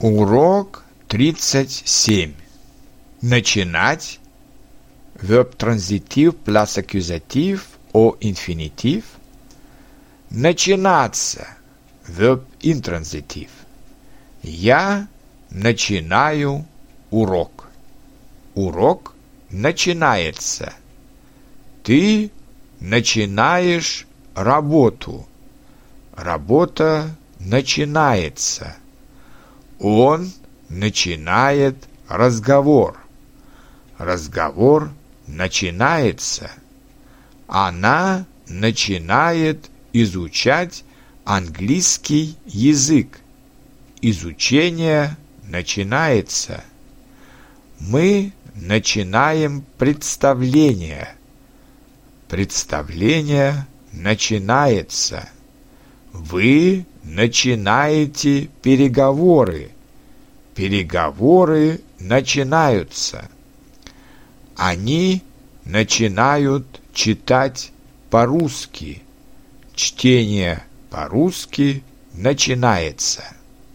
Урок 37. Начинать. Verb транзитив плюс аккузатив о инфинитив. Начинаться. Verb интранзитив. Я начинаю урок. Урок начинается. Ты начинаешь работу. Работа начинается. Он начинает разговор. Разговор начинается. Она начинает изучать английский язык. Изучение начинается. Мы начинаем представление. Представление начинается. Вы начинаете переговоры. Переговоры начинаются. Они начинают читать по-русски. Чтение по-русски начинается.